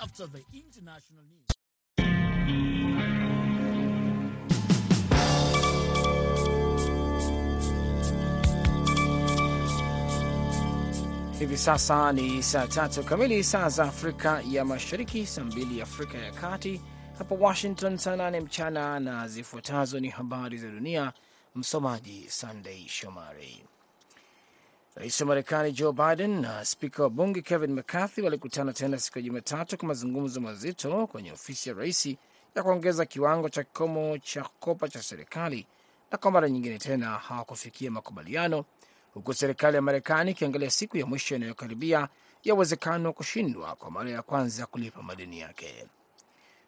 right after the international news. Hivi sasa ni saa tatu kamili saa za Afrika ya Mashariki, saa mbili Afrika ya Kati, hapa Washington saa nane mchana, na zifuatazo ni habari za dunia. Msomaji Sandei Shomari. Rais wa Marekani Joe Biden na spika wa bunge Kevin McCarthy walikutana tena siku ya Jumatatu kwa mazungumzo mazito kwenye ofisi ya rais ya kuongeza kiwango cha kikomo cha kukopa cha serikali, na kwa mara nyingine tena hawakufikia makubaliano, huku serikali ya Marekani ikiangalia siku ya mwisho inayokaribia ya uwezekano wa kushindwa kwa mara ya kwanza kulipa madeni yake.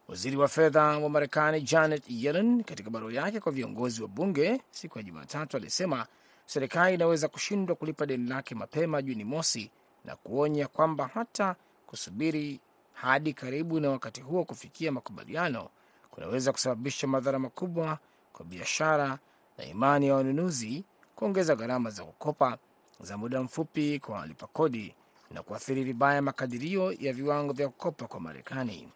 Waziri wa fedha wa Marekani Janet Yellen katika barua yake kwa viongozi wa bunge siku ya Jumatatu alisema serikali inaweza kushindwa kulipa deni lake mapema Juni mosi, na kuonya kwamba hata kusubiri hadi karibu na wakati huo kufikia makubaliano kunaweza kusababisha madhara makubwa kwa biashara na imani ya wanunuzi, kuongeza gharama za kukopa za muda mfupi kwa walipa kodi na kuathiri vibaya makadirio ya viwango vya kukopa kwa Marekani.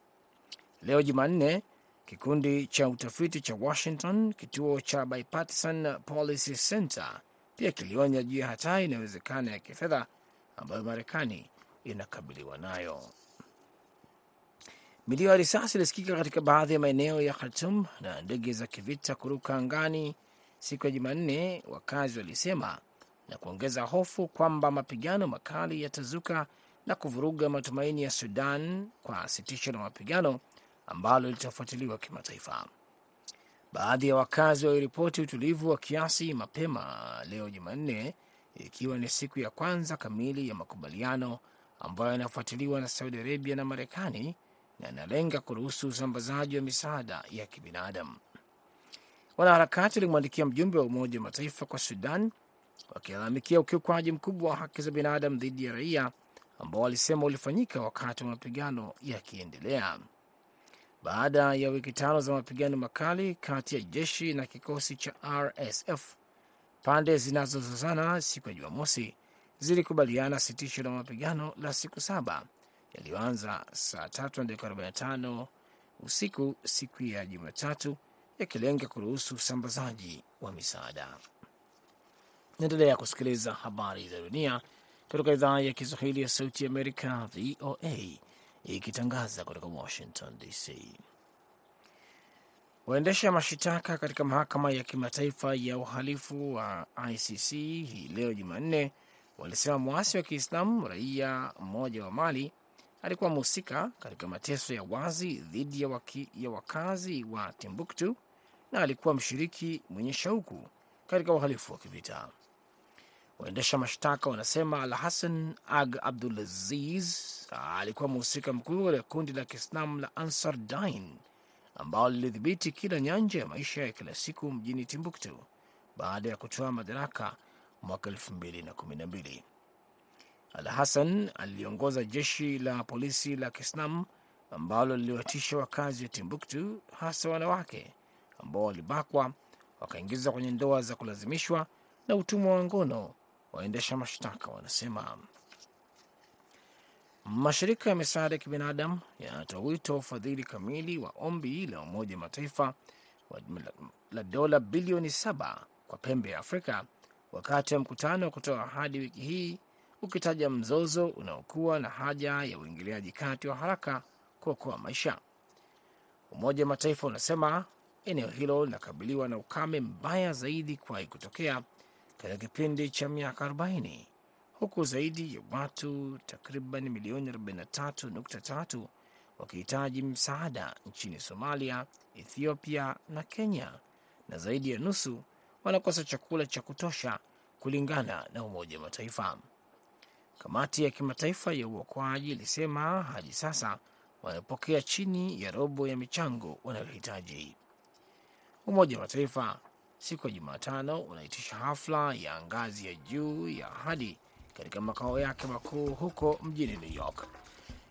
Leo Jumanne, kikundi cha utafiti cha Washington, kituo cha Bipartisan Policy Center, pia kilionya juu ya hatari inayowezekana ya kifedha ambayo Marekani inakabiliwa nayo. Milio ya risasi ilisikika katika baadhi ya maeneo ya Khartum na ndege za kivita kuruka angani siku ya Jumanne, wakazi walisema, na kuongeza hofu kwamba mapigano makali yatazuka na kuvuruga matumaini ya Sudan kwa sitisho la mapigano ambalo litafuatiliwa kimataifa. Baadhi ya wakazi waliripoti utulivu wa kiasi mapema leo Jumanne, ikiwa ni siku ya kwanza kamili ya makubaliano ambayo yanafuatiliwa na Saudi Arabia na Marekani na yanalenga kuruhusu usambazaji wa misaada ya kibinadamu. Wanaharakati walimwandikia mjumbe wa Umoja wa Mataifa kwa Sudan wakilalamikia ukiukwaji mkubwa wa haki za binadamu dhidi ya raia ambao walisema ulifanyika wakati wa mapigano yakiendelea. Baada ya wiki tano za mapigano makali kati ya jeshi na kikosi cha RSF, pande zinazozozana siku ya Jumamosi zilikubaliana sitisho la mapigano la siku saba yaliyoanza saa tatu na dakika 45 usiku siku ya Jumatatu, yakilenga kuruhusu usambazaji wa misaada. Naendelea kusikiliza habari za dunia kutoka idhaa ya Kiswahili ya Sauti ya Amerika, VOA, ikitangaza kutoka Washington DC. Waendesha mashitaka katika mahakama ya kimataifa ya uhalifu wa ICC hii leo Jumanne walisema mwasi wa Kiislamu raia mmoja wa Mali alikuwa mhusika katika mateso ya wazi dhidi ya, waki, ya wakazi wa Timbuktu na alikuwa mshiriki mwenye shauku katika uhalifu wa kivita. Waendesha mashtaka wanasema Al Hassan Ag Abdulaziz alikuwa mhusika mkuu katika kundi la Kiislamu la Ansar Dain ambao lilidhibiti kila nyanja ya maisha ya kila siku mjini Timbuktu baada ya kutoa madaraka mwaka elfu mbili na kumi na mbili. Al Hassan aliongoza jeshi la polisi la Kiislamu ambalo liliwatisha wakazi wa Timbuktu, hasa wanawake ambao walibakwa, wakaingizwa kwenye ndoa za kulazimishwa na utumwa wa ngono. Waendesha mashtaka wanasema mashirika ya misaada ya kibinadamu yanatoa wito wa ufadhili kamili wa ombi la Umoja wa Mataifa la dola bilioni saba kwa pembe ya Afrika wakati wa mkutano wa kutoa ahadi wiki hii ukitaja mzozo unaokuwa na haja ya uingiliaji kati wa haraka kuokoa maisha. Umoja wa Mataifa unasema eneo hilo linakabiliwa na ukame mbaya zaidi kuwahi kutokea katika kipindi cha miaka 40 huku zaidi ya watu takriban milioni 43.3 wakihitaji msaada nchini Somalia, Ethiopia na Kenya, na zaidi ya nusu wanakosa chakula cha kutosha, kulingana na Umoja wa Mataifa. Kamati ya kimataifa ya uokoaji ilisema hadi sasa wamepokea chini ya robo ya michango wanayohitaji. Umoja wa Mataifa siku ya Jumatano unaitisha hafla ya ngazi ya juu ya ahadi katika makao yake makuu huko mjini New York.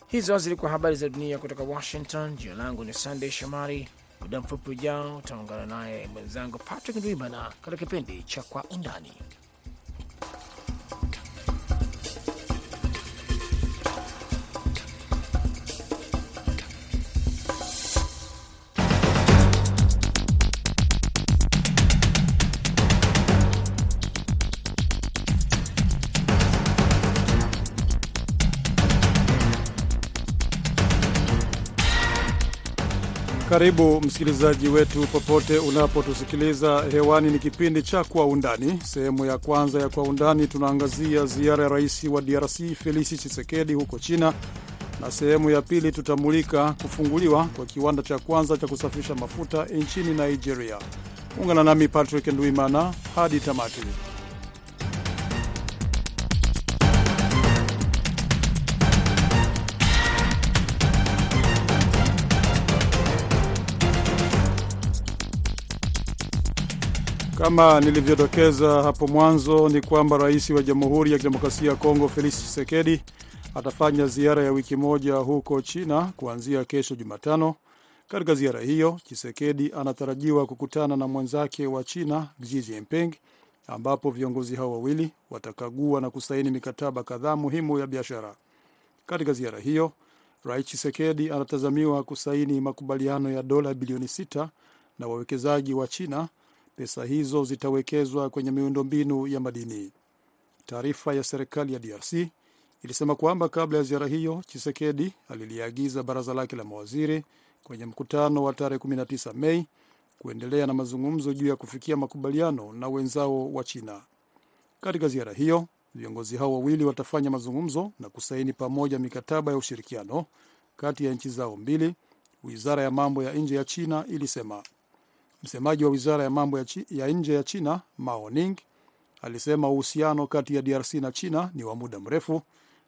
Hizo zilikuwa habari za dunia kutoka Washington. Jina langu ni Sandey Shomari. Muda mfupi ujao utaungana naye mwenzangu Patrick Ndwimana katika kipindi cha Kwa Undani. Karibu msikilizaji wetu popote unapotusikiliza hewani. Ni kipindi cha Kwa Undani. Sehemu ya kwanza ya Kwa Undani tunaangazia ziara ya rais wa DRC Felisi Chisekedi huko China, na sehemu ya pili tutamulika kufunguliwa kwa kiwanda cha kwanza cha kusafisha mafuta nchini Nigeria. Ungana nami Patrick Ndwimana hadi tamati. Kama nilivyodokeza hapo mwanzo ni kwamba rais wa Jamhuri ya Kidemokrasia ya Kongo Felix Tshisekedi atafanya ziara ya wiki moja huko China kuanzia kesho Jumatano. Katika ziara hiyo, Tshisekedi anatarajiwa kukutana na mwenzake wa China Xi Jinping, ambapo viongozi hao wawili watakagua na kusaini mikataba kadhaa muhimu ya biashara. Katika ziara hiyo, rais Tshisekedi anatazamiwa kusaini makubaliano ya dola bilioni sita na wawekezaji wa China. Pesa hizo zitawekezwa kwenye miundombinu ya madini. Taarifa ya serikali ya DRC ilisema kwamba kabla ya ziara hiyo, Chisekedi aliliagiza baraza lake la mawaziri kwenye mkutano wa tarehe 19 Mei kuendelea na mazungumzo juu ya kufikia makubaliano na wenzao wa China. Katika ziara hiyo, viongozi hao wawili watafanya mazungumzo na kusaini pamoja mikataba ya ushirikiano kati ya nchi zao mbili, wizara ya mambo ya nje ya China ilisema. Msemaji wa wizara ya mambo ya, ya nje ya China Mao Ning alisema uhusiano kati ya DRC na China ni wa muda mrefu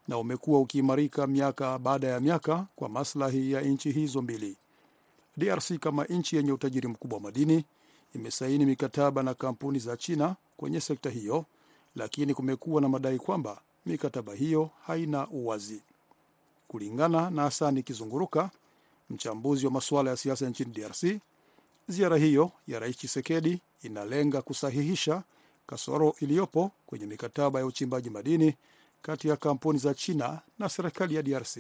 na umekuwa ukiimarika miaka baada ya miaka kwa maslahi ya nchi hizo mbili. DRC kama nchi yenye utajiri mkubwa wa madini imesaini mikataba na kampuni za China kwenye sekta hiyo, lakini kumekuwa na madai kwamba mikataba hiyo haina uwazi. Kulingana na Hasani Kizunguruka, mchambuzi wa masuala ya siasa nchini DRC, Ziara hiyo ya rais Chisekedi inalenga kusahihisha kasoro iliyopo kwenye mikataba ya uchimbaji madini kati ya kampuni za China na serikali ya DRC.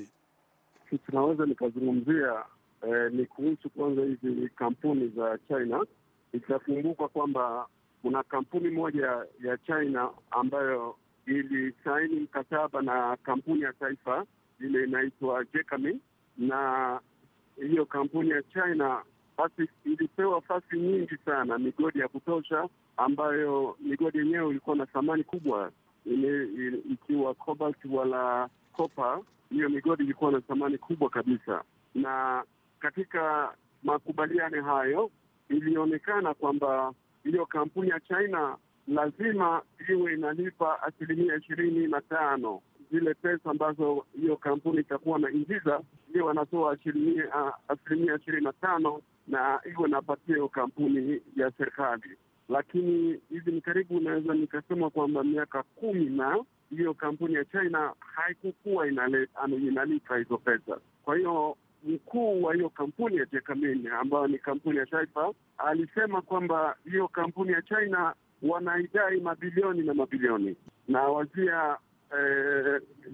Tunaweza nikazungumzia eh, ni kuhusu kwanza hizi kampuni za China. Itakumbuka kwamba kuna kampuni moja ya China ambayo ilisaini mkataba na kampuni ya taifa ile inaitwa Jekamin, na hiyo kampuni ya China basi ilipewa fasi nyingi sana, migodi ya kutosha, ambayo migodi yenyewe ilikuwa na thamani kubwa, ikiwa cobalt wala kopa, Hiyo migodi ilikuwa na thamani kubwa kabisa, na katika makubaliano hayo ilionekana kwamba hiyo kampuni ya China lazima iwe inalipa asilimia ishirini na tano zile pesa ambazo hiyo kampuni itakuwa na ingiza, ndio wanatoa asilimia ishirini na tano na iwe napatia hiyo kampuni ya serikali. Lakini hivi ni karibu, unaweza nikasema kwamba miaka kumi na hiyo kampuni ya China haikukuwa inalipa hizo pesa. Kwa hiyo mkuu wa hiyo kampuni ya Jekamin ambayo ni kampuni ya taifa alisema kwamba hiyo kampuni ya China wanaidai mabilioni na mabilioni, na wazia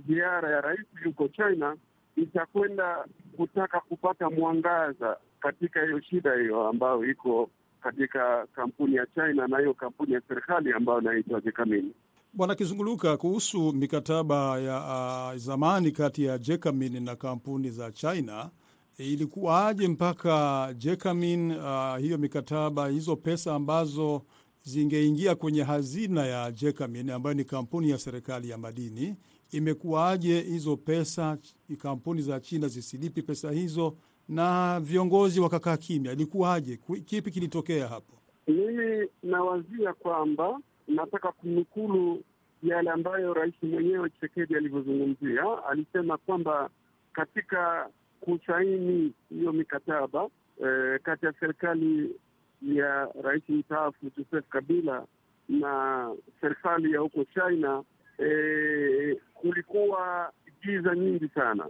ziara eh, ya rais yuko China itakwenda kutaka kupata mwangaza katika hiyo shida hiyo ambayo iko katika kampuni ya China na hiyo kampuni ya serikali ambayo inaitwa Jekamin. Bwana Kizunguluka, kuhusu mikataba ya uh, zamani kati ya Jekamin na kampuni za China, ilikuwaje mpaka Jekamin uh, hiyo mikataba hizo pesa ambazo zingeingia kwenye hazina ya Jekamin ambayo ni kampuni ya serikali ya madini, imekuwaje hizo pesa kampuni za China zisilipi pesa hizo na viongozi wakakaa kimya? Ilikuwaje? Kipi kilitokea hapo? Mimi nawazia kwamba nataka kunukulu yale ambayo rais mwenyewe Tshisekedi alivyozungumzia. Alisema kwamba katika kusaini hiyo mikataba e, kati ya serikali ya rais mstaafu Joseph Kabila na serikali ya huko China e, kulikuwa giza nyingi sana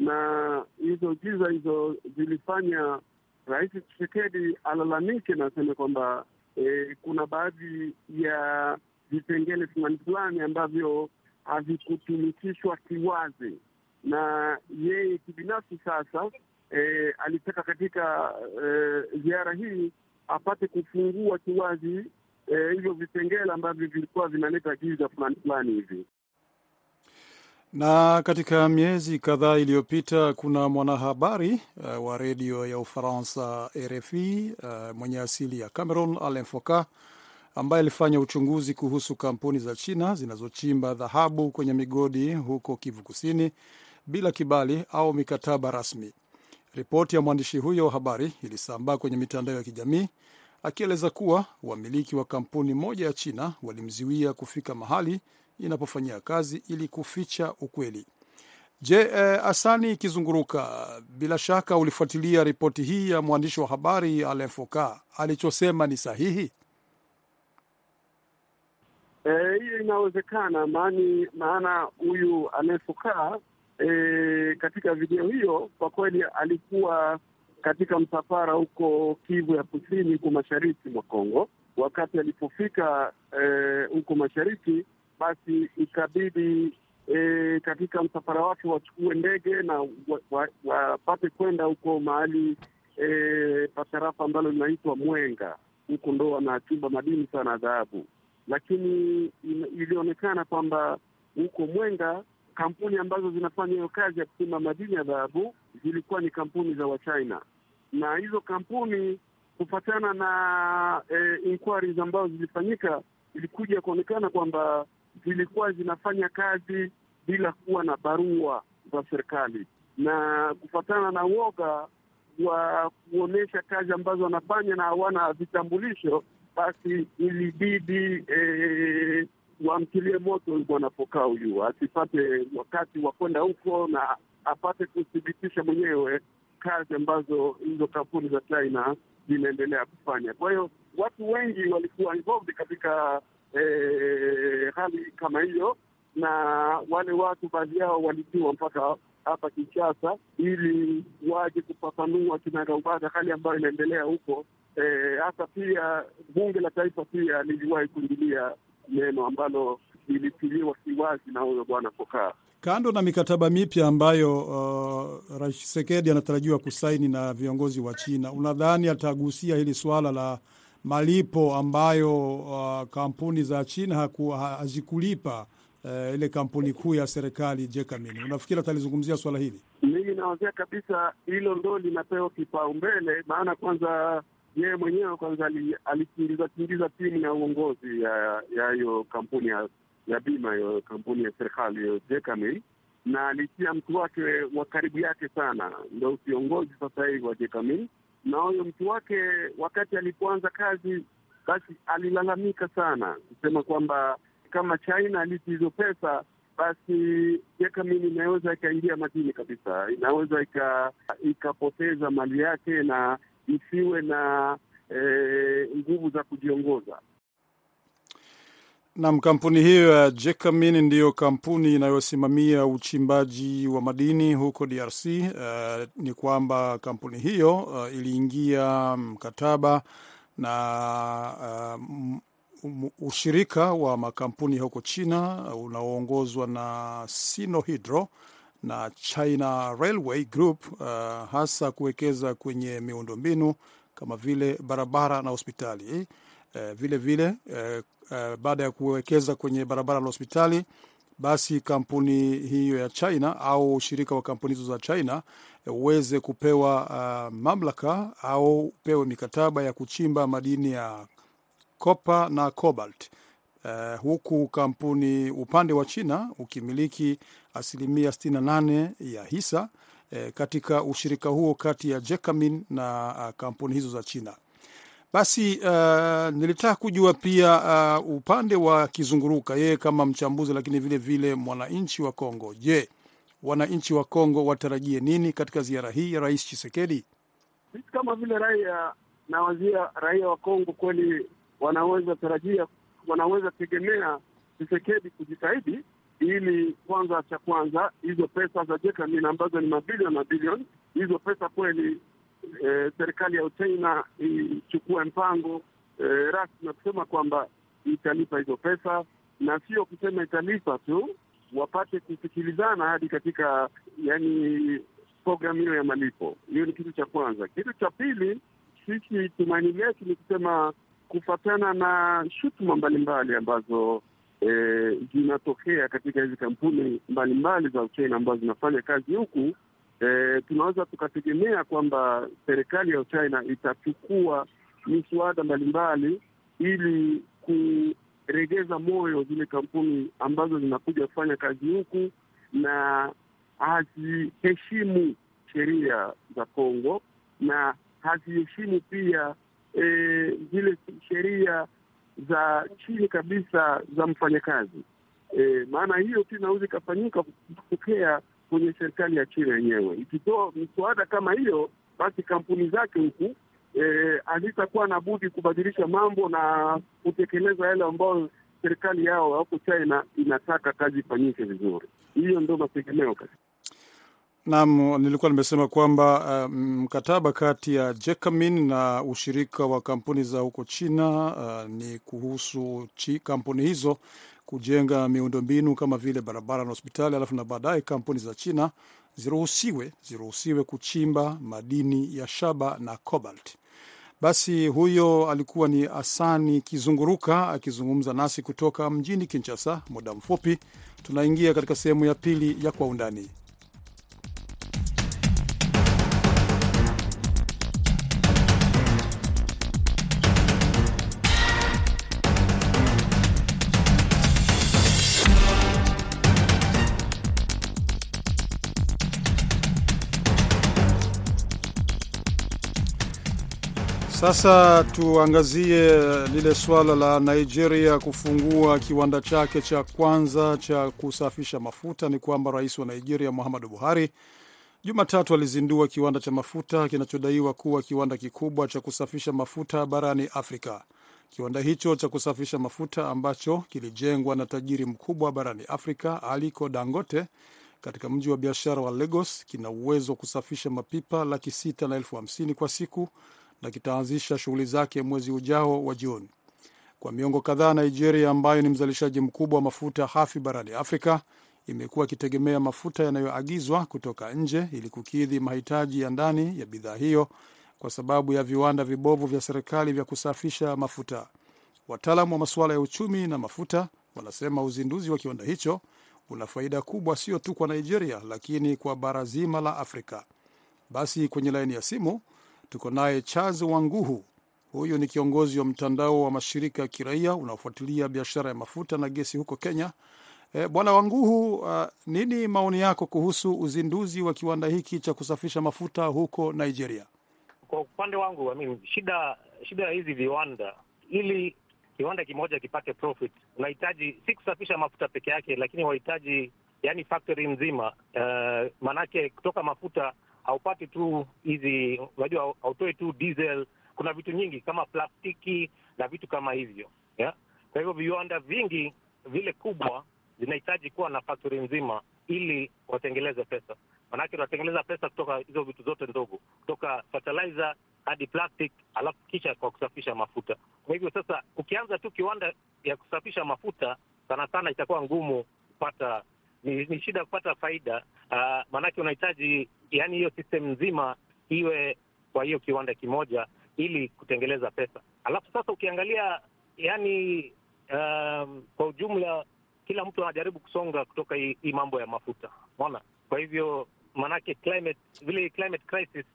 na hizo giza hizo zilifanya rais Tshisekedi alalamike na aseme kwamba e, kuna baadhi ya vipengele fulani fulani ambavyo havikutumikishwa kiwazi, na yeye kibinafsi sasa e, alitaka katika e, ziara hii apate kufungua kiwazi hivyo e, vipengele ambavyo vilikuwa vinaleta giza fulani fulani hivi. Na katika miezi kadhaa iliyopita kuna mwanahabari uh, wa redio ya Ufaransa RFI uh, mwenye asili ya Cameroon Alain Foka ambaye alifanya uchunguzi kuhusu kampuni za China zinazochimba dhahabu kwenye migodi huko Kivu Kusini bila kibali au mikataba rasmi. Ripoti ya mwandishi huyo wa habari ilisambaa kwenye mitandao ya kijamii akieleza kuwa wamiliki wa kampuni moja ya China walimziwia kufika mahali inapofanyia kazi ili kuficha ukweli. Je, eh, Asani Kizunguruka, bila shaka ulifuatilia ripoti hii ya mwandishi wa habari Alain. Alichosema ni sahihi? hiyo e, inawezekana maani maana huyu Alain e, katika video hiyo kwa kweli alikuwa katika msafara huko Kivu ya Kusini, huko mashariki mwa Kongo. Wakati alipofika huko e, mashariki, basi ikabidi e, katika msafara wake wachukue ndege na wapate wa, kwenda huko mahali e, patarafa ambalo linaitwa Mwenga. Huko ndo wanachimba madini sana dhahabu, lakini ilionekana kwamba huko Mwenga kampuni ambazo zinafanya hiyo kazi ya kuchimba madini ya dhahabu zilikuwa ni kampuni za Wachina, na hizo kampuni kufatana na e, inquiries ambazo zilifanyika, ilikuja kuonekana kwamba zilikuwa zinafanya kazi bila kuwa na barua za serikali, na kufatana na uoga wa kuonyesha kazi ambazo wanafanya na hawana vitambulisho, basi ilibidi e, wamtilie moto bwana Foka huyu asipate wakati wa kwenda huko na apate kuthibitisha mwenyewe kazi ambazo hizo kampuni za China zinaendelea kufanya. Kwa hiyo watu wengi walikuwa involved katika eh, hali kama hiyo, na wale watu baadhi yao walitiwa mpaka hapa Kinshasa ili waje kufafanua kinagaubaga hali ambayo inaendelea huko hasa. E, pia bunge la taifa pia liliwahi kuingilia neno ambalo lilitiliwa kiwazi na huyo bwana Kokaa. Kando na mikataba mipya ambayo uh, Rais Tshisekedi anatarajiwa kusaini na viongozi wa China, unadhani atagusia hili suala la malipo ambayo uh, kampuni za China hazikulipa uh, ile kampuni kuu ya serikali Jekamin? Unafikiri atalizungumzia swala hili? Mimi nawazia kabisa hilo ndo linapewa kipaumbele, maana kwanza yeye mwenyewe kwanza alikingizakingiza timu ya uongozi ya hiyo kampuni ya, ya bima hiyo kampuni ya serikali hiyo Jekamin, na alitia mtu wake wa karibu yake sana, ndo kiongozi sasa hivi wa Jekamin. Na huyo mtu wake wakati alipoanza kazi, basi alilalamika sana kusema kwamba kama China alipi hizo pesa basi Jekamin inaweza ikaingia madini kabisa, inaweza ikapoteza mali yake na isiwe na nguvu e, za kujiongoza. Naam, kampuni hiyo ya Jekamin ndiyo kampuni inayosimamia uchimbaji wa madini huko DRC. Uh, ni kwamba kampuni hiyo uh, iliingia mkataba na uh, ushirika wa makampuni huko China unaoongozwa na Sinohydro na China Railway Group uh, hasa kuwekeza kwenye miundombinu kama vile barabara na hospitali. Uh, vile vile uh, uh, baada ya kuwekeza kwenye barabara la hospitali, basi kampuni hiyo ya China au ushirika wa kampuni hizo za China uweze uh, kupewa uh, mamlaka au upewe mikataba ya kuchimba madini ya kopa na cobalt. Uh, huku kampuni upande wa China ukimiliki asilimia 68 ya hisa uh, katika ushirika huo kati ya Jekamin na uh, kampuni hizo za China. Basi uh, nilitaka kujua pia uh, upande wa Kizunguruka, yeye kama mchambuzi, lakini vile vile mwananchi wa Kongo. Je, wananchi wa Kongo watarajie nini katika ziara hii ya Rais Chisekedi? Sisi kama vile raia na wazia raia wa Kongo kweli wanaweza tarajia wanaweza tegemea Chisekedi kujitahidi ili kwanza, cha kwanza hizo pesa za Jekamin ambazo ni mabilioni mabilioni, hizo pesa kweli serikali ya Uchina ichukue mpango e, rasmi na kusema kwamba italipa hizo pesa, na sio kusema italipa tu, wapate kusikilizana hadi katika yani programu hiyo ya malipo. Hiyo ni kitu cha kwanza. Kitu cha pili, sisi tumaini letu ni kusema kufatana na shutuma mbalimbali ambazo e, zinatokea katika hizi kampuni mbalimbali za Uchina ambazo zinafanya kazi huku, e, tunaweza tukategemea kwamba serikali ya Uchina itachukua miswada mbalimbali ili kuregeza moyo zile kampuni ambazo zinakuja kufanya kazi huku na haziheshimu sheria za Kongo na haziheshimu pia e, zile sheria za chini kabisa za mfanyakazi. E, maana hiyo tu inaweza ikafanyika kutokea kwenye serikali ya China yenyewe. Ikitoa mswada kama hiyo, basi kampuni zake huku e, na budi kubadilisha mambo na kutekeleza yale ambayo serikali yao hapo China inataka kazi ifanyike vizuri. Hiyo ndio mategemeo kasi Naam, nilikuwa nimesema kwamba mkataba um, kati ya Jekamin na ushirika wa kampuni za huko China uh, ni kuhusu chi, kampuni hizo kujenga miundombinu kama vile barabara na hospitali, alafu na baadaye kampuni za China ziruhusiwe ziruhusiwe kuchimba madini ya shaba na cobalt. Basi huyo alikuwa ni Asani Kizunguruka akizungumza nasi kutoka mjini Kinshasa. Muda mfupi tunaingia katika sehemu ya pili ya Kwa Undani. Sasa tuangazie lile suala la Nigeria kufungua kiwanda chake cha kwanza cha kusafisha mafuta. Ni kwamba rais wa Nigeria Muhammadu Buhari Jumatatu alizindua kiwanda cha mafuta kinachodaiwa kuwa kiwanda kikubwa cha kusafisha mafuta barani Afrika. Kiwanda hicho cha kusafisha mafuta ambacho kilijengwa na tajiri mkubwa barani Afrika Aliko Dangote katika mji wa biashara wa Lagos kina uwezo wa kusafisha mapipa laki sita na elfu hamsini kwa siku na kitaanzisha shughuli zake mwezi ujao wa Juni. Kwa miongo kadhaa, Nigeria ambayo ni mzalishaji mkubwa wa mafuta hafi barani Afrika imekuwa ikitegemea mafuta yanayoagizwa kutoka nje ili kukidhi mahitaji ya ndani ya bidhaa hiyo kwa sababu ya viwanda vibovu vya serikali vya kusafisha mafuta. Wataalamu wa masuala ya uchumi na mafuta wanasema uzinduzi wa kiwanda hicho una faida kubwa sio tu kwa Nigeria, lakini kwa bara zima la Afrika. Basi kwenye laini ya simu tuko naye Charles Wanguhu. Huyu ni kiongozi wa mtandao wa mashirika ya kiraia unaofuatilia biashara ya mafuta na gesi huko Kenya. E, Bwana Wanguhu, uh, nini maoni yako kuhusu uzinduzi wa kiwanda hiki cha kusafisha mafuta huko Nigeria? Kwa upande wangu, I mean, shida shida ya hizi viwanda, ili kiwanda kimoja kipate profit, unahitaji si kusafisha mafuta peke yake, lakini wahitaji yani factory nzima. Uh, maanake kutoka mafuta haupati tu hizi, unajua hautoi tu diesel. Kuna vitu nyingi kama plastiki na vitu kama hivyo yeah? Kwa hivyo viwanda vingi vile kubwa zinahitaji kuwa na faktori nzima ili watengeleze pesa, manake unatengeleza pesa kutoka hizo vitu zote ndogo, kutoka fertilizer hadi plastic, alafu kisha kwa kusafisha mafuta. Kwa hivyo sasa, ukianza tu kiwanda ya kusafisha mafuta, sana sana itakuwa ngumu kupata ni, ni shida kupata faida uh, maanake unahitaji yani hiyo system nzima iwe kwa hiyo kiwanda kimoja ili kutengeleza pesa. Alafu sasa ukiangalia yani um, kwa ujumla kila mtu anajaribu kusonga kutoka hii, mambo ya mafuta unaona. Kwa hivyo maanake climate vile climate crisis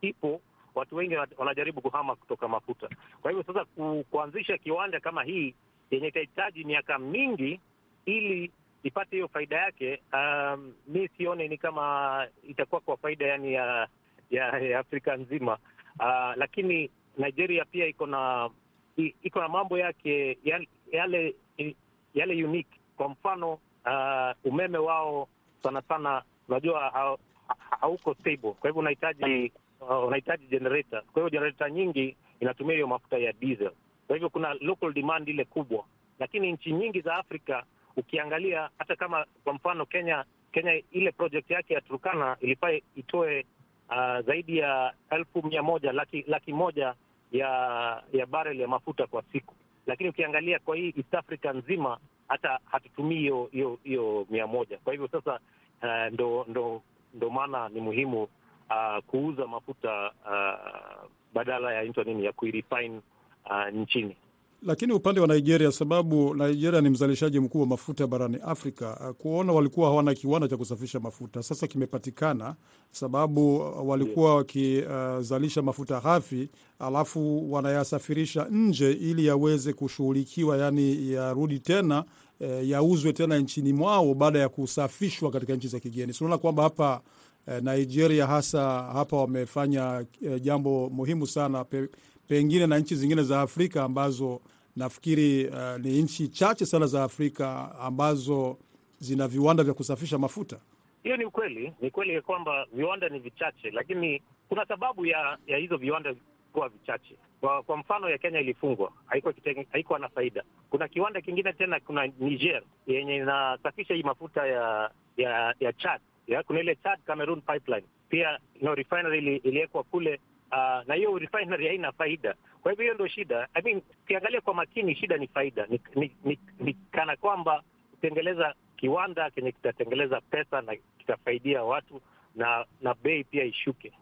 ipo, watu wengi wanajaribu kuhama kutoka mafuta. Kwa hivyo sasa ku, kuanzisha kiwanda kama hii yenye itahitaji miaka mingi ili ipate hiyo faida yake, um, mi sione ni kama itakuwa kwa faida yani ya ya, ya Afrika nzima. Uh, lakini Nigeria pia iko na iko na mambo yake yale yale unique. Kwa mfano uh, umeme wao sana sana unajua hauko stable, kwa hivyo unahitaji uh, unahitaji generator. Kwa hivyo generator nyingi inatumia hiyo mafuta ya diesel, kwa hivyo kuna local demand ile kubwa, lakini nchi nyingi za Afrika ukiangalia hata kama kwa mfano Kenya, Kenya ile project yake ya Turkana ilifaa itoe uh, zaidi ya elfu mia moja laki, laki moja ya ya barrel ya mafuta kwa siku, lakini ukiangalia kwa hii East Africa nzima hata hatutumii hiyo hiyo hiyo mia moja. Kwa hivyo sasa uh, ndo ndo ndo maana ni muhimu uh, kuuza mafuta uh, badala ya nini ya kuirefine uh, nchini. Lakini upande wa Nigeria, sababu Nigeria ni mzalishaji mkuu wa mafuta barani Afrika, uh, kuona walikuwa hawana kiwanda cha kusafisha mafuta, sasa kimepatikana, sababu uh, walikuwa wakizalisha mafuta ghafi alafu wanayasafirisha nje ili yaweze kushughulikiwa, yani yarudi tena eh, yauzwe tena nchini mwao baada ya kusafishwa katika nchi za kigeni. Sinaona kwamba hapa eh, Nigeria hasa hapa wamefanya eh, jambo muhimu sana pe, pengine na nchi zingine za Afrika ambazo nafikiri uh, ni nchi chache sana za Afrika ambazo zina viwanda vya kusafisha mafuta. Hiyo ni ukweli, ni kweli kwamba viwanda ni vichache, lakini kuna sababu ya ya hizo viwanda kuwa vichache. Kwa, kwa mfano ya Kenya ilifungwa, haikuwa na faida. Kuna kiwanda kingine tena, kuna Niger yenye inasafisha hii mafuta ya ya ya Chad ya, kuna ile Chad Cameroon pipeline pia no refinery ili, iliwekwa kule uh, na hiyo refinery haina faida. Kwa hivyo hiyo ndio shida. I mean, ukiangalia kwa makini, shida ni faida, ni, ni, ni, ni kana kwamba kutengeleza kiwanda kenye kitatengeleza pesa na kitafaidia watu na na bei pia ishuke.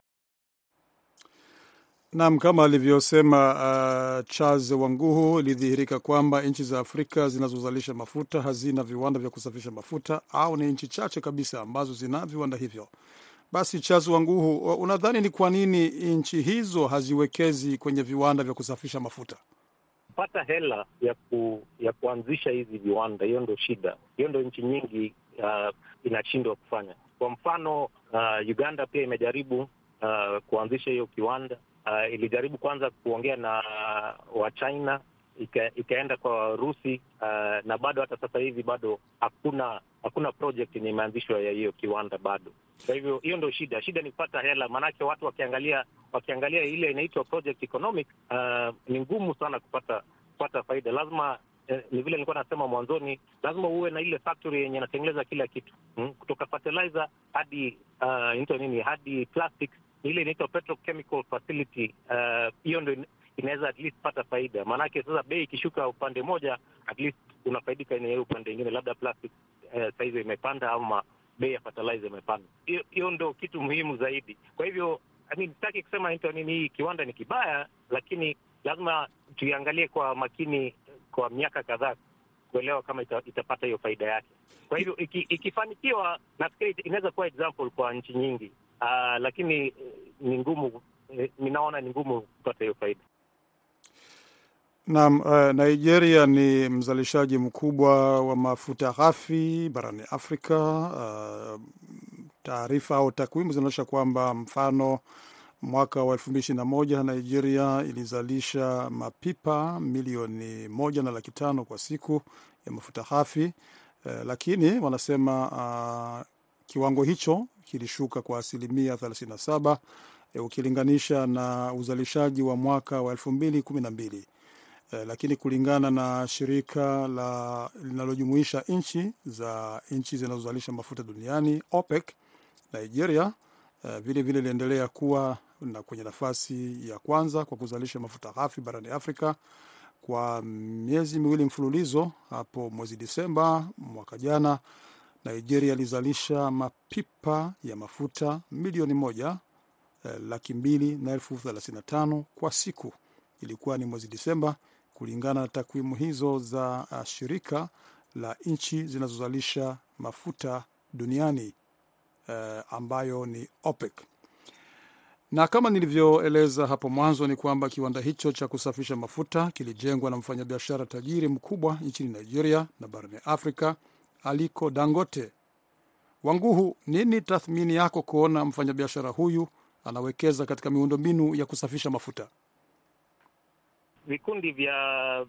Naam, kama alivyosema uh, Charles Wanguhu, ilidhihirika kwamba nchi za Afrika zinazozalisha mafuta hazina viwanda vya kusafisha mafuta au ni nchi chache kabisa ambazo zina viwanda hivyo. Basi Charles Wanguhu, unadhani ni kwa nini nchi hizo haziwekezi kwenye viwanda vya kusafisha mafuta? Pata hela ya ku, ya kuanzisha hizi viwanda, hiyo ndo shida. Hiyo ndo nchi nyingi uh, inashindwa kufanya. Kwa mfano uh, Uganda pia imejaribu uh, kuanzisha hiyo kiwanda uh, ilijaribu kwanza kuongea na wa China ika, ikaenda kwa Warusi uh, na bado hata sasa hivi bado hakuna hakuna project yenye imeanzishwa ya hiyo kiwanda bado. Kwa hivyo hiyo ndio shida. Shida ni kupata hela, maanake watu wakiangalia wakiangalia ile inaitwa project economic uh, ni ngumu sana kupata kupata faida. Lazima eh, ni vile nilikuwa nasema mwanzoni, lazima uwe na ile factory yenye inatengeneza kila kitu hmm? kutoka fertilizer hadi uh, nini hadi plastics ile inaitwa petrochemical facility hiyo, uh, ndo inaweza at least pata faida. Maanake sasa bei ikishuka upande moja, at least unafaidika enye upande ingine, labda plastic uh, saizi imepanda ama bei ya fertilizer imepanda. Hiyo ndo kitu muhimu zaidi. Kwa hivyo I mean, sitaki kusema nini hii kiwanda ni kibaya, lakini lazima tuiangalie kwa makini kwa miaka kadhaa kuelewa kama ita, itapata hiyo faida yake. Kwa hivyo iki, ikifanikiwa nafikiri inaweza kuwa example kwa nchi nyingi. Uh, lakini ni ngumu, ninaona ni ngumu kupata hiyo faida. Naam, uh, Nigeria ni mzalishaji mkubwa wa mafuta ghafi barani Afrika. Uh, taarifa au takwimu zinaonyesha kwamba mfano mwaka wa 2021 Nigeria ilizalisha mapipa milioni moja na laki tano kwa siku ya mafuta ghafi uh, lakini wanasema uh, kiwango hicho kilishuka kwa asilimia 37 ukilinganisha na uzalishaji wa mwaka wa 2012 eh, lakini kulingana na shirika la linalojumuisha nchi za nchi zinazozalisha mafuta duniani OPEC, Nigeria vilevile eh, vile iliendelea kuwa na kwenye nafasi ya kwanza kwa kuzalisha mafuta ghafi barani Afrika kwa miezi miwili mfululizo. Hapo mwezi Disemba mwaka jana, Nigeria ilizalisha mapipa ya mafuta milioni moja eh, laki mbili na elfu thelathini na tano kwa siku. Ilikuwa ni mwezi Disemba kulingana na takwimu hizo za uh, shirika la nchi zinazozalisha mafuta duniani eh, ambayo ni OPEC. Na kama nilivyoeleza hapo mwanzo ni kwamba kiwanda hicho cha kusafisha mafuta kilijengwa na mfanyabiashara tajiri mkubwa nchini Nigeria na barani Afrika Aliko Dangote. Wanguhu, nini tathmini yako kuona mfanyabiashara huyu anawekeza katika miundombinu ya kusafisha mafuta? Vikundi vya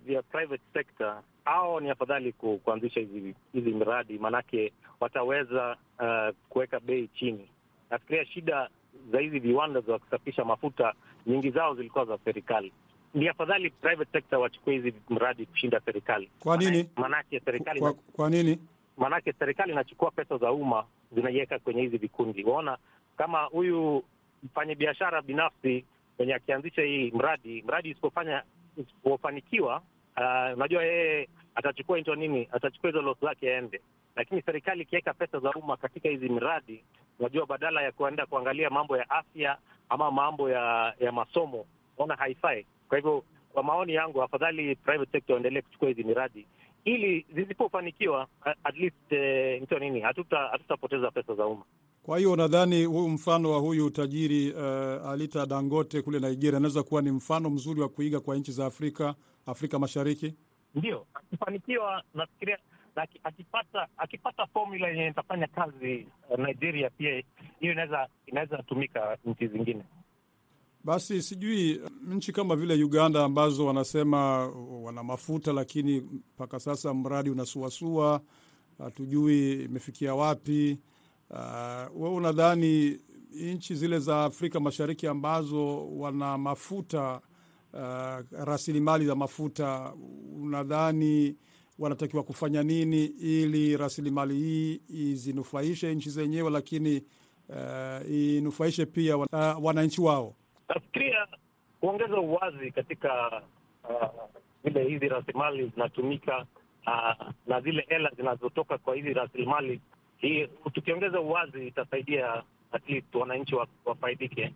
vya private sector hao ni afadhali kuanzisha hizi hizi miradi, maanake wataweza uh, kuweka bei chini. Nafikiria shida za hizi viwanda za kusafisha mafuta nyingi zao zilikuwa za serikali. Ni afadhali private sector wachukue hizi mradi kushinda serikali. Kwa nini? Maanake serikali Kwa, kwa nini? maanake serikali inachukua pesa za umma zinaiweka kwenye hizi vikundi. Waona kama huyu mfanyabiashara binafsi mwenye akianzisha hii mradi, mradi isipofanya isipofanikiwa, uh, unajua yeye atachukua into nini, atachukua hizo loss zake aende. Lakini serikali ikiweka pesa za umma katika hizi miradi, unajua badala ya kuenda kuangalia mambo ya afya ama mambo ya ya masomo, naona haifai. Kwa hivyo kwa maoni yangu, afadhali private sector waendelee kuchukua hizi miradi ili zisipofanikiwa, at least uh, nito nini, hatuta hatutapoteza pesa za umma. Kwa hiyo nadhani huu mfano wa huyu tajiri uh, Alita Dangote kule Nigeria anaweza kuwa ni mfano mzuri wa kuiga kwa nchi za Afrika, Afrika Mashariki. Ndio, akifanikiwa nafikiria na akipata akipata formula yenye itafanya kazi Nigeria, pia hiyo inaweza inaweza tumika nchi zingine. Basi sijui nchi kama vile Uganda ambazo wanasema wana mafuta lakini mpaka sasa mradi unasuasua, hatujui imefikia wapi. Uh, we unadhani nchi zile za Afrika Mashariki ambazo wana mafuta uh, rasilimali za mafuta, unadhani wanatakiwa kufanya nini ili rasilimali hii izinufaishe nchi zenyewe, lakini uh, inufaishe pia uh, wananchi wao? Nafikiria kuongeza uwazi katika vile uh, hizi rasilimali zinatumika uh, na zile hela zinazotoka kwa hizi rasilimali hii, tukiongeza uwazi itasaidia at least wananchi wafaidike.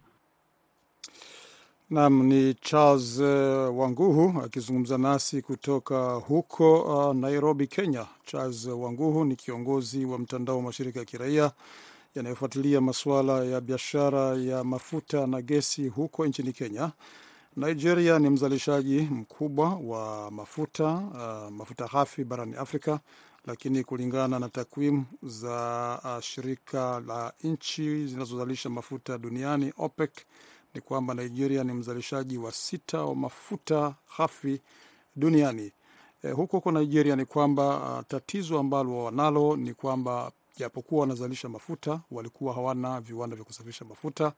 Naam, ni Charles uh, Wanguhu akizungumza nasi kutoka huko uh, Nairobi, Kenya. Charles Wanguhu ni kiongozi wa mtandao wa mashirika ya kiraia yanayofuatilia masuala ya biashara ya mafuta na gesi huko nchini Kenya. Nigeria ni mzalishaji mkubwa wa mafuta uh, mafuta ghafi barani Afrika, lakini kulingana na takwimu za shirika la nchi zinazozalisha mafuta duniani OPEC ni kwamba Nigeria ni mzalishaji wa sita wa mafuta ghafi duniani. E, huko huko Nigeria ni kwamba tatizo ambalo wanalo ni kwamba japokuwa wanazalisha mafuta walikuwa hawana viwanda vya kusafisha mafuta,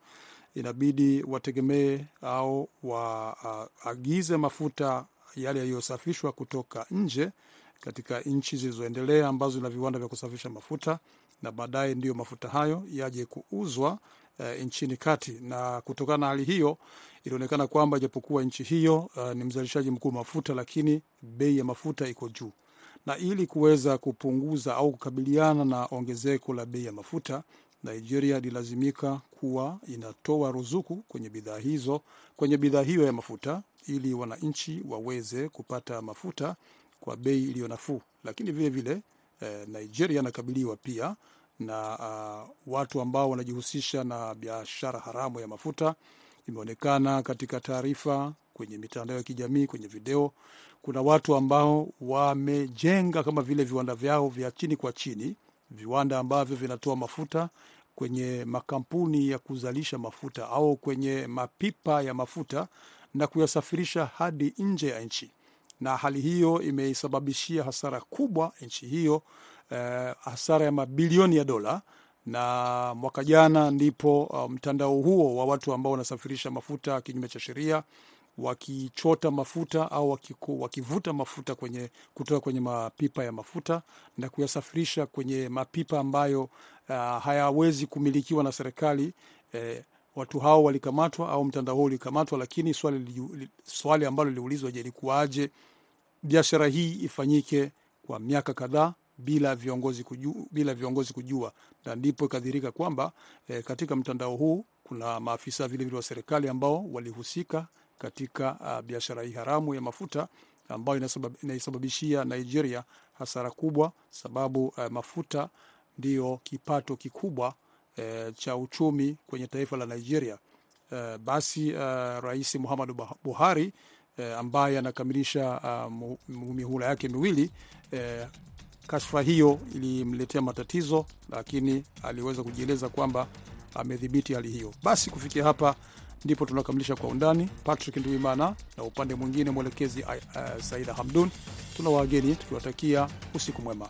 inabidi wategemee au waagize mafuta yale yaliyosafishwa kutoka nje katika nchi zilizoendelea ambazo zina viwanda vya kusafisha mafuta, na baadaye ndiyo mafuta hayo yaje kuuzwa uh, nchini kati. Na kutokana na hali hiyo, ilionekana kwamba japokuwa nchi hiyo uh, ni mzalishaji mkuu wa mafuta, lakini bei ya mafuta iko juu na ili kuweza kupunguza au kukabiliana na ongezeko la bei ya mafuta, Nigeria ililazimika kuwa inatoa ruzuku kwenye bidhaa hizo, kwenye bidhaa hiyo ya mafuta ili wananchi waweze kupata mafuta kwa bei iliyo nafuu. Lakini vile vile eh, Nigeria inakabiliwa pia na uh, watu ambao wanajihusisha na biashara haramu ya mafuta. Imeonekana katika taarifa kwenye mitandao ya kijamii, kwenye video, kuna watu ambao wamejenga kama vile viwanda vyao vya chini kwa chini, viwanda ambavyo vinatoa mafuta kwenye makampuni ya kuzalisha mafuta au kwenye mapipa ya mafuta na kuyasafirisha hadi nje ya nchi, na hali hiyo imeisababishia hasara kubwa nchi hiyo, eh, hasara ya mabilioni ya dola. Na mwaka jana ndipo mtandao um, huo wa watu ambao wanasafirisha mafuta kinyume cha sheria wakichota mafuta au wakiku, wakivuta mafuta kwenye kutoka kwenye mapipa ya mafuta na kuyasafirisha kwenye mapipa ambayo uh, hayawezi kumilikiwa na serikali eh, watu hao walikamatwa au mtandao huo ulikamatwa, lakini swali, swali ambalo liliulizwa, je, ilikuwaje biashara hii ifanyike kwa miaka kadhaa bila viongozi kujua, bila viongozi kujua, na ndipo ikadhirika kwamba e, katika mtandao huu kuna maafisa vilevile wa serikali ambao walihusika katika uh, biashara hii haramu ya mafuta ambayo inaisababishia Nigeria hasara kubwa, sababu uh, mafuta ndiyo kipato kikubwa uh, cha uchumi kwenye taifa la Nigeria. E, basi uh, Rais Muhammadu Buhari e, ambaye anakamilisha uh, mihula yake miwili e, kashfa hiyo ilimletea matatizo, lakini aliweza kujieleza kwamba amedhibiti hali hiyo. Basi kufikia hapa ndipo tunakamilisha kwa undani. Patrick Nduimana na upande mwingine mwelekezi uh, Saida Hamdun, tuna wageni tukiwatakia usiku mwema.